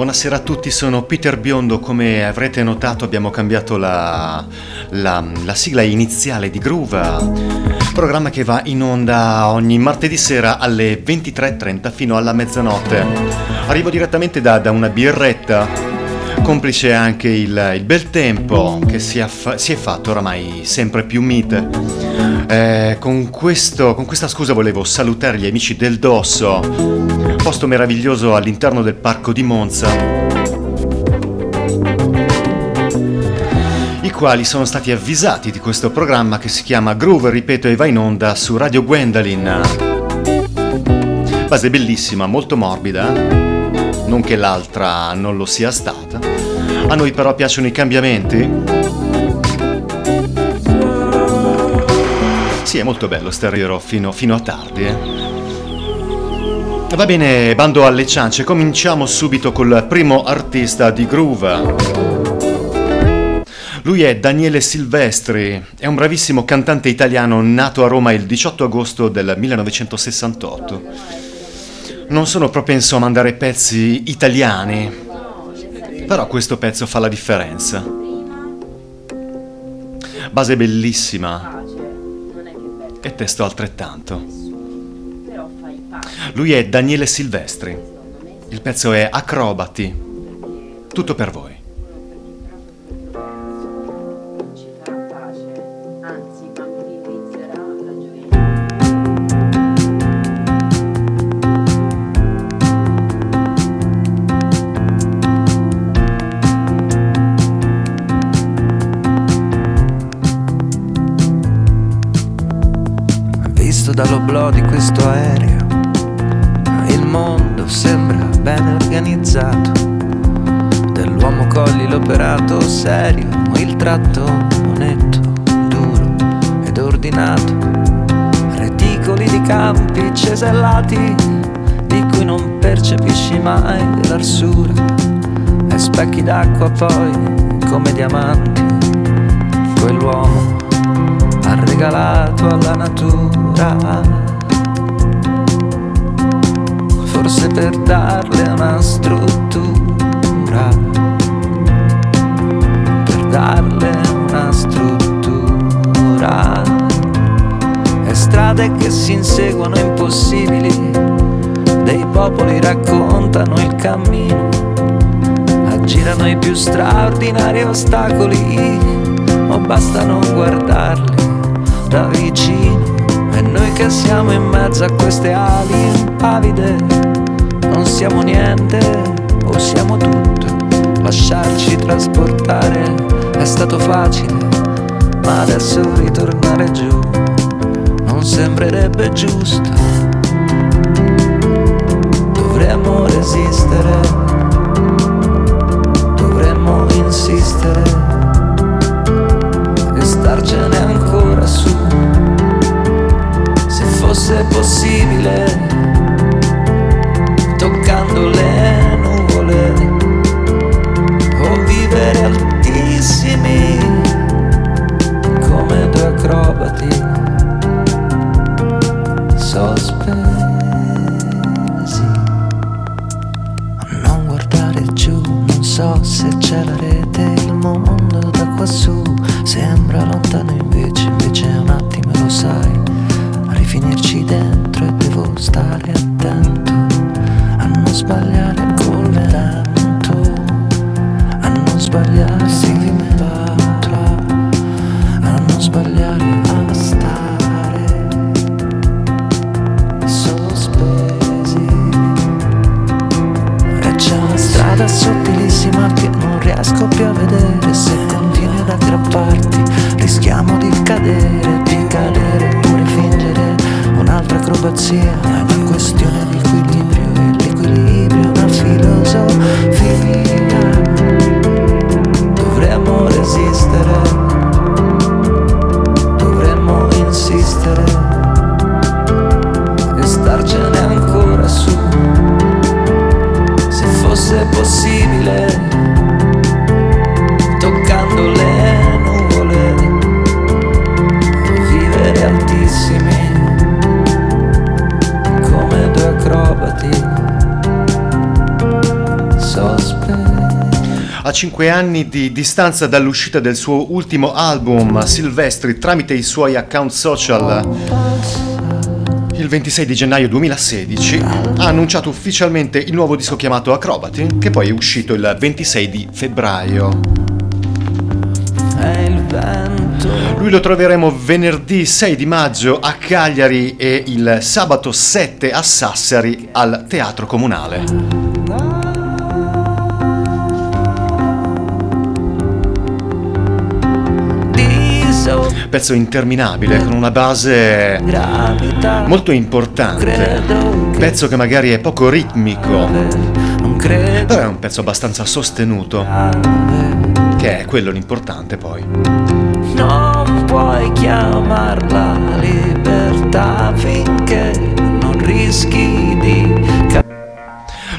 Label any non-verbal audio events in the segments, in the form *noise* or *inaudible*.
buonasera a tutti, sono Peter Biondo, come avrete notato abbiamo cambiato la, la, la sigla iniziale di Groove, programma che va in onda ogni martedì sera alle 23.30 fino alla mezzanotte. Arrivo direttamente da, da una birretta, complice anche il, il bel tempo che si, affa- si, è fatto oramai sempre più mite. Eh, con, questo, con questa scusa volevo salutare gli amici del Dosso posto meraviglioso all'interno del parco di Monza, i quali sono stati avvisati di questo programma che si chiama Groove, ripeto, e va in onda su Radio Gwendolyn. Base bellissima, molto morbida, non che l'altra non lo sia stata. A noi però piacciono i cambiamenti. Sì, è molto bello stare fino, fino a tardi, eh. Va bene, bando alle ciance, cominciamo subito col primo artista di Groove. Lui è Daniele Silvestri, è un bravissimo cantante italiano nato a Roma il 18 agosto del 1968. Non sono propenso a mandare pezzi italiani, però questo pezzo fa la differenza. Base bellissima e testo altrettanto. Lui è Daniele Silvestri. Il pezzo è Acrobati. Tutto per voi. Visto dall'oblò di questo aereo mondo sembra ben organizzato. Dell'uomo cogli l'operato serio, il tratto netto, duro ed ordinato. Reticoli di campi cesellati di cui non percepisci mai l'arsura. E specchi d'acqua poi come diamanti. Quell'uomo ha regalato alla natura forse per darle una struttura, per darle una struttura. E strade che si inseguono impossibili, dei popoli raccontano il cammino, aggirano i più straordinari ostacoli, o bastano guardarli da vicino. E noi che siamo in mezzo a queste ali impavide non siamo niente o siamo tutto. Lasciarci trasportare è stato facile, ma adesso ritornare giù non sembrerebbe giusto. Dovremmo resistere, dovremmo insistere Se possibile toccando le nuvole o vivere altissimi come due acrobati sospesi. Non guardare giù, non so se c'è la rete, il mondo da quassù sembra lontano invece, invece un attimo lo sai, a rifinirci dentro e devo stare attento non sbagliare con tanto a non sbagliarsi di metà a non sbagliare a stare. Strada sottilissima che non riesco più a vedere. Se continui ad aggrapparti rischiamo di cadere acrobazia è una questione di equilibrio equilibrio, una filosofia. Dovremmo resistere, 5 anni di distanza dall'uscita del suo ultimo album, Silvestri, tramite i suoi account social, il 26 di gennaio 2016 ha annunciato ufficialmente il nuovo disco chiamato Acrobati, che poi è uscito il 26 di febbraio. Lui lo troveremo venerdì 6 di maggio a Cagliari e il sabato 7 a Sassari al Teatro Comunale. Pezzo interminabile con una base molto importante, pezzo che magari è poco ritmico, però è un pezzo abbastanza sostenuto, che è quello l'importante poi. Non puoi chiamarla libertà finché non rischi di...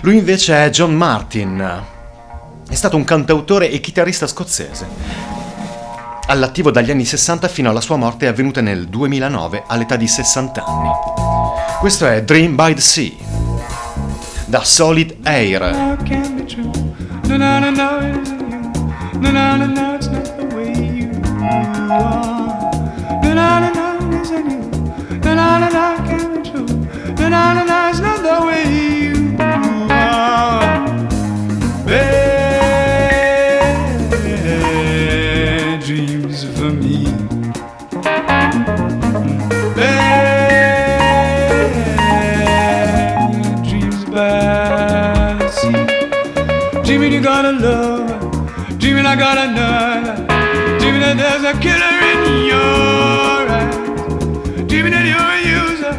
Lui invece è John Martin. È stato un cantautore e chitarrista scozzese all'attivo dagli anni 60 fino alla sua morte avvenuta nel 2009 all'età di 60 anni. Questo è Dream by the Sea, da Solid Air. I there's a killer in your eyes. Dreaming that you're a user.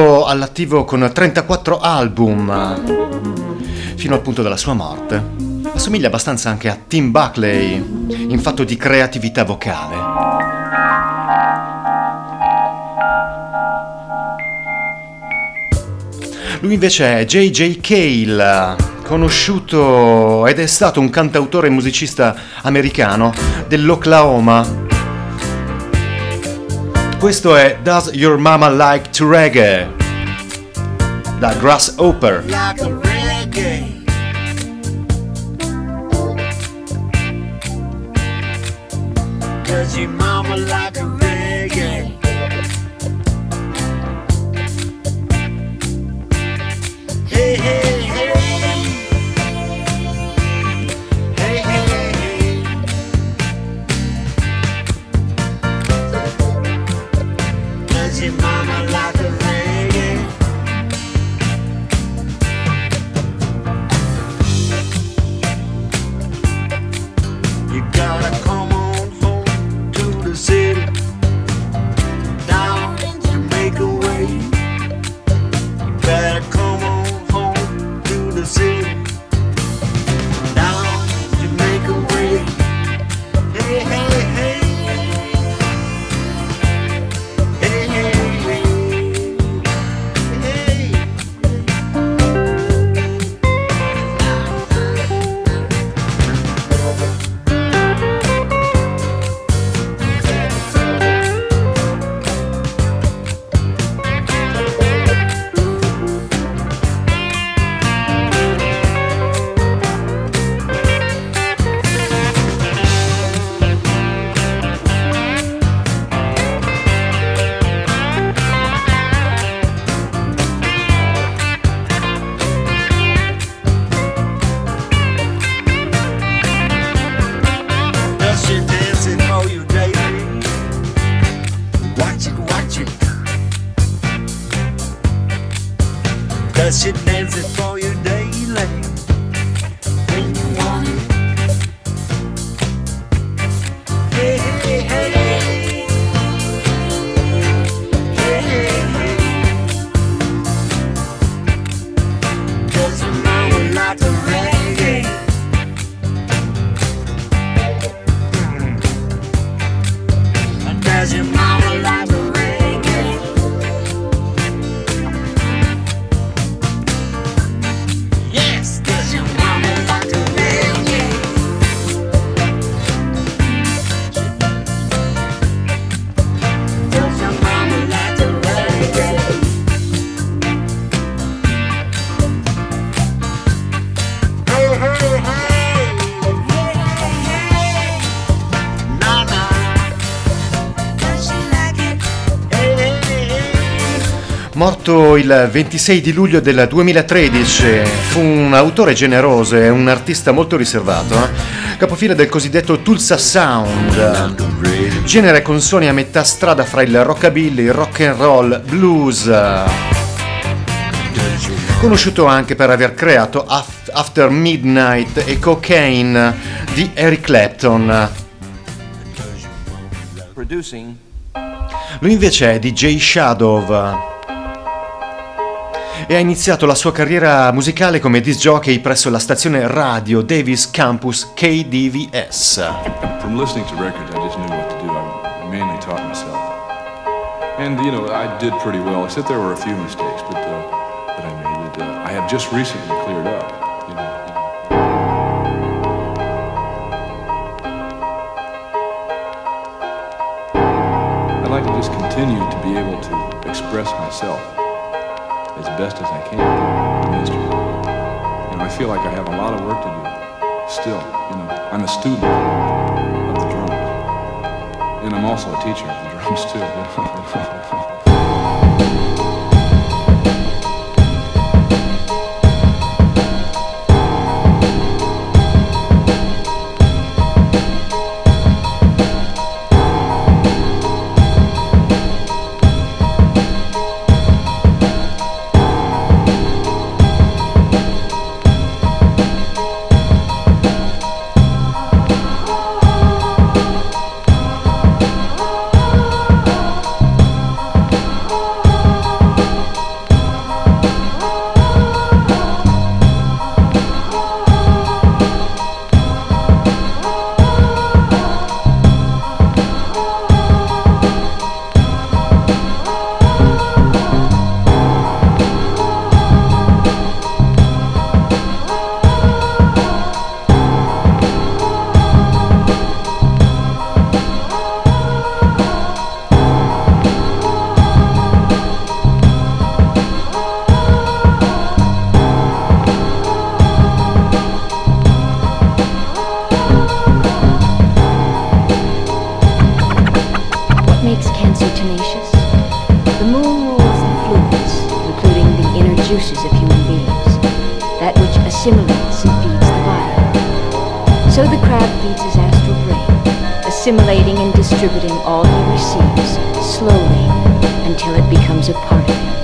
All'attivo con 34 album fino al punto della sua morte. Assomiglia abbastanza anche a Tim Buckley in fatto di creatività vocale. Lui invece è J.J. Cale, conosciuto ed è stato un cantautore e musicista americano dell'Oklahoma questo è Does Your Mama Like to Reggae? Da Grasshopper. Like Does your mama like a Said, Mama. Morto il 26 di luglio del 2013, fu un autore generoso e un artista molto riservato, eh? capofila del cosiddetto Tulsa Sound, genere con suoni a metà strada fra il rockabilly, il rock and roll, blues. Conosciuto anche per aver creato After Midnight e Cocaine di Eric Clapton. Lui invece è DJ Shadow e ha iniziato la sua carriera musicale come disc jockey presso la stazione radio Davis Campus KDVS. From listening to records, I just knew what to do. I mainly taught myself. And, you know, I did pretty well, except there were a few mistakes but, uh, that I made that uh, I have just recently cleared up. I'd like to just continue to be able to express myself as best as I can in the. You know, I feel like I have a lot of work to do still. You know, I'm a student of the drums. And I'm also a teacher of the drums too. *laughs* assimilates and feeds the body. So the crab feeds his astral brain, assimilating and distributing all he receives slowly until it becomes a part of him.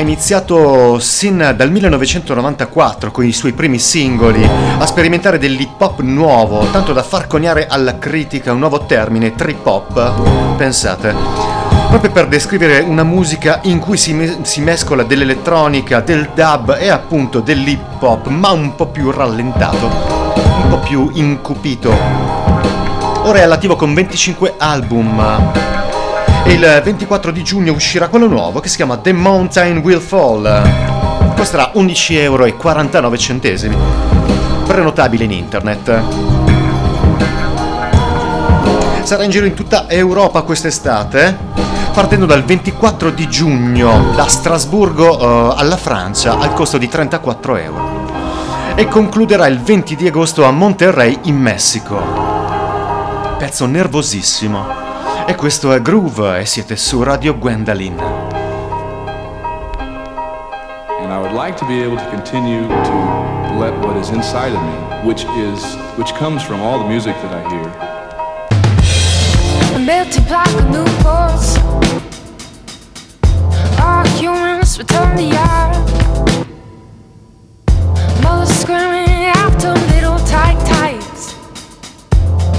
Iniziato sin dal 1994 con i suoi primi singoli a sperimentare dell'hip hop nuovo, tanto da far coniare alla critica un nuovo termine, trip hop. Pensate, proprio per descrivere una musica in cui si, me- si mescola dell'elettronica, del dub e appunto dell'hip hop, ma un po' più rallentato, un po' più incupito. Ora è all'attivo con 25 album il 24 di giugno uscirà quello nuovo che si chiama The Mountain Will Fall. Costerà 11,49 euro. Prenotabile in internet. Sarà in giro in tutta Europa quest'estate, partendo dal 24 di giugno da Strasburgo uh, alla Francia al costo di 34 euro. E concluderà il 20 di agosto a Monterrey in Messico. Pezzo nervosissimo. E questo è Groove e siete su Radio Gwendolyn. And I would like to be able to continue to let what is inside of me, which is which comes from all the music that I hear. Multiply the new worlds. All humans return the yard. Mother screaming after little tight tights.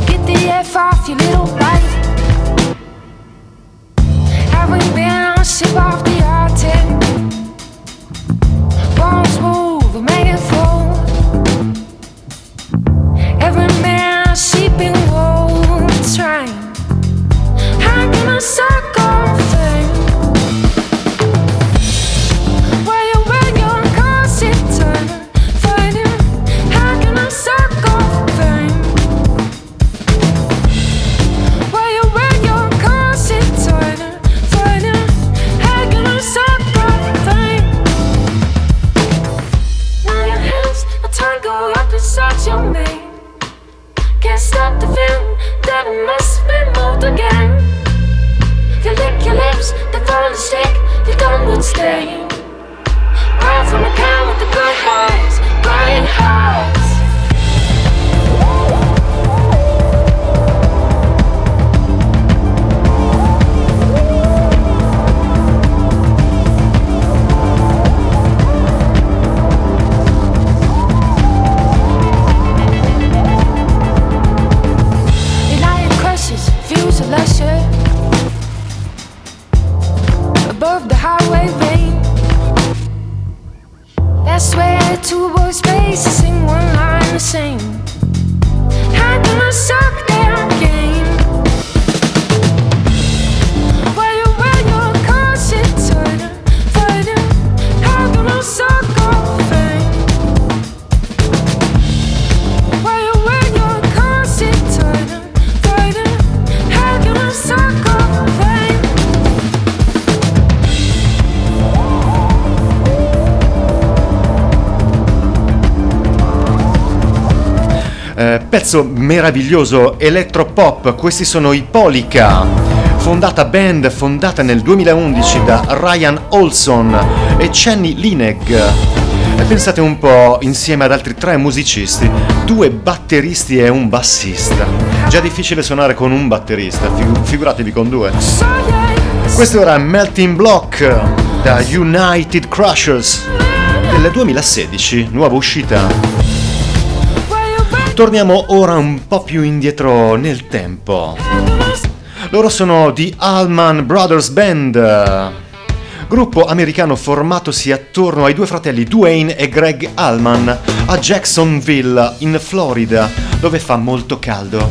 Get the F off your little light. Ship off the pezzo meraviglioso, electropop, questi sono i Polica, fondata band fondata nel 2011 da Ryan Olson e Chenny Lineg. E pensate un po', insieme ad altri tre musicisti, due batteristi e un bassista. Già difficile suonare con un batterista, figu- figuratevi con due. Questo era Melting Block da United Crushers del 2016, nuova uscita. Torniamo ora un po' più indietro nel tempo. Loro sono The Allman Brothers Band, gruppo americano formatosi attorno ai due fratelli Dwayne e Greg Allman a Jacksonville, in Florida, dove fa molto caldo.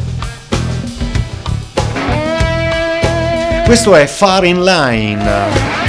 Questo è Far in Line.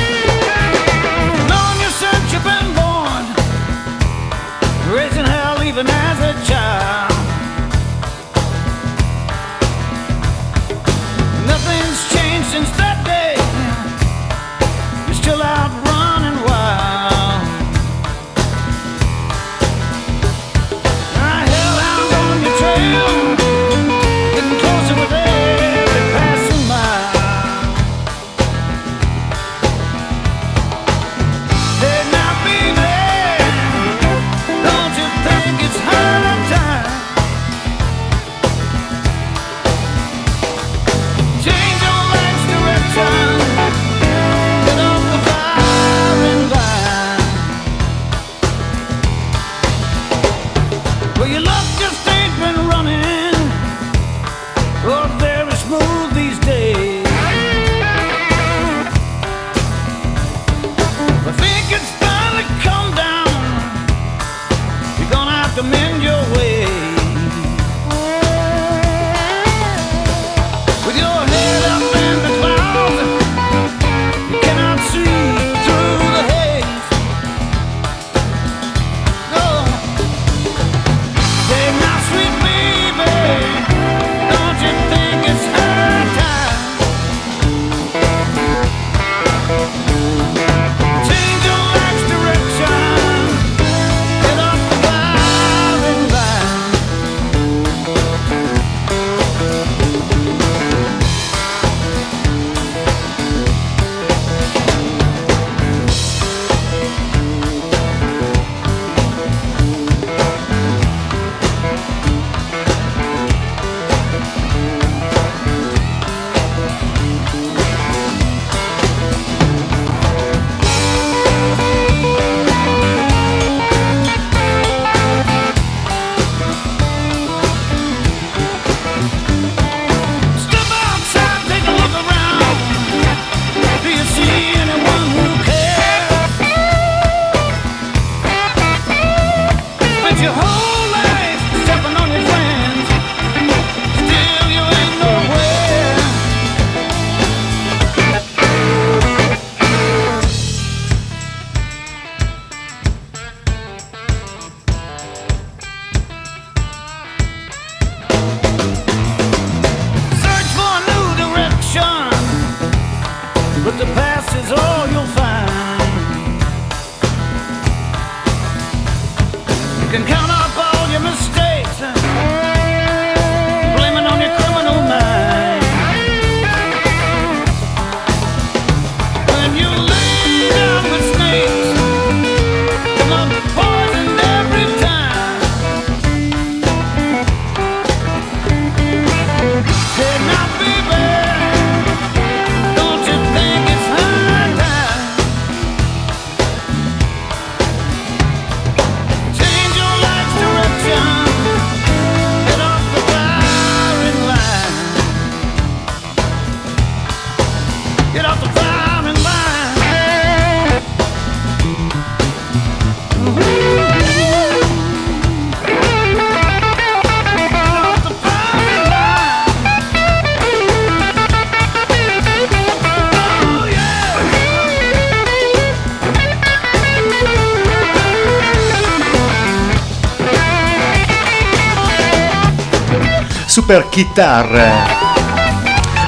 Super chitarre.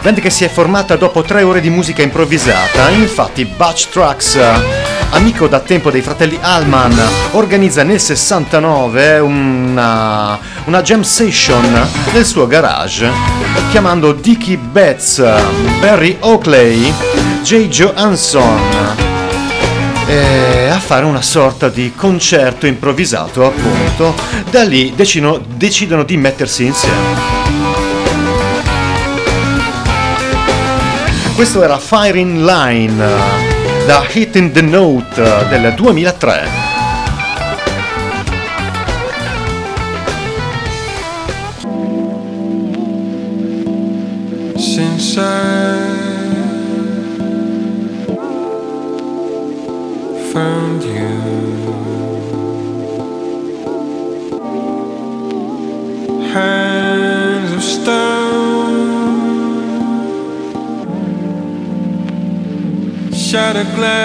Band che si è formata dopo tre ore di musica improvvisata, infatti Butch Trucks, amico da tempo dei fratelli Allman, organizza nel 69 una, una jam session nel suo garage, chiamando Dickie Betts, Barry Oakley, Jay Johansson, eh, a fare una sorta di concerto improvvisato appunto da lì decidono, decidono di mettersi insieme Questo era Fire in Line da Hitting the Note del 2003. Since I found you, hands of stone. shattered glass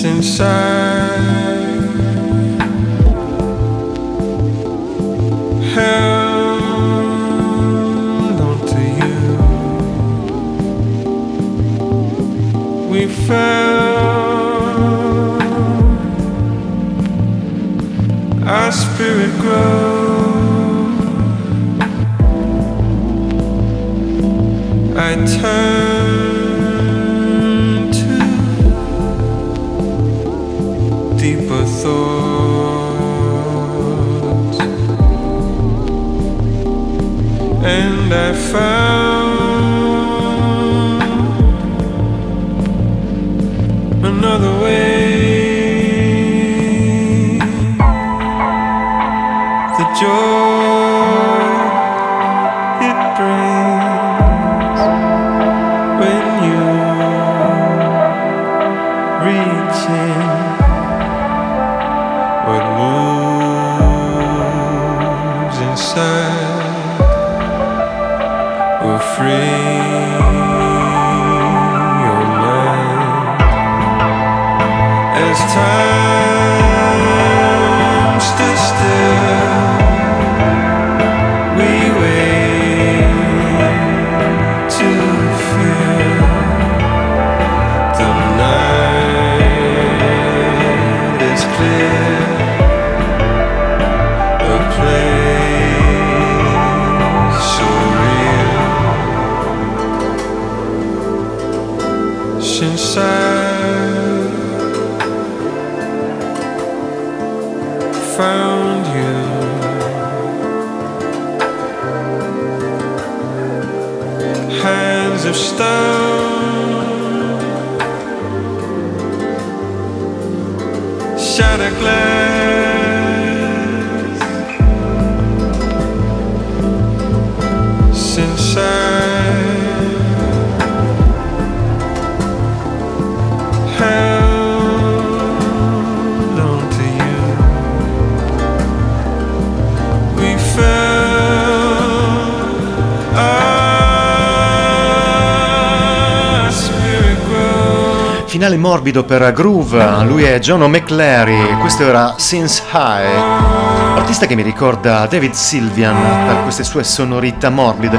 since I held We felt our spirit grow. I turn to deeper thoughts, and I found joy it brings when you reach in what moves inside will free. time finale morbido per Groove, lui è John O'McLary, questo era Since High, artista che mi ricorda David Sylvian per queste sue sonorità morbide.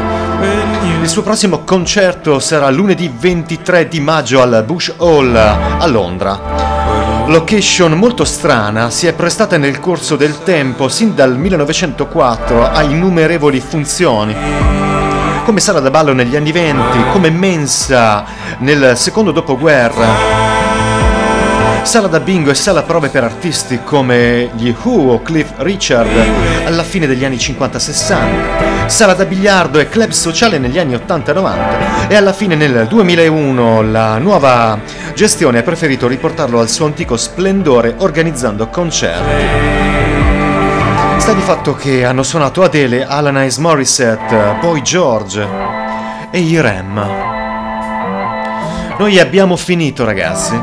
Il suo prossimo concerto sarà lunedì 23 di maggio al Bush Hall a Londra. Location molto strana, si è prestata nel corso del tempo, sin dal 1904, a innumerevoli funzioni come sala da ballo negli anni venti, come mensa nel secondo dopoguerra. Sala da bingo e sala prove per artisti come gli Who o Cliff Richard alla fine degli anni 50-60, sala da biliardo e club sociale negli anni 80-90 e alla fine nel 2001 la nuova gestione ha preferito riportarlo al suo antico splendore organizzando concerti. Sta di fatto che hanno suonato Adele, Alanis Morissette, poi George e i Rem. Noi abbiamo finito ragazzi.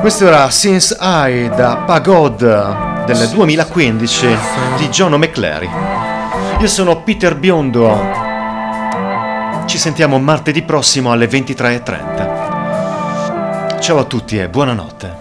Questo era Since I da Pagod del 2015 di John O'McLary. Io sono Peter Biondo. Ci sentiamo martedì prossimo alle 23.30. Ciao a tutti e buonanotte.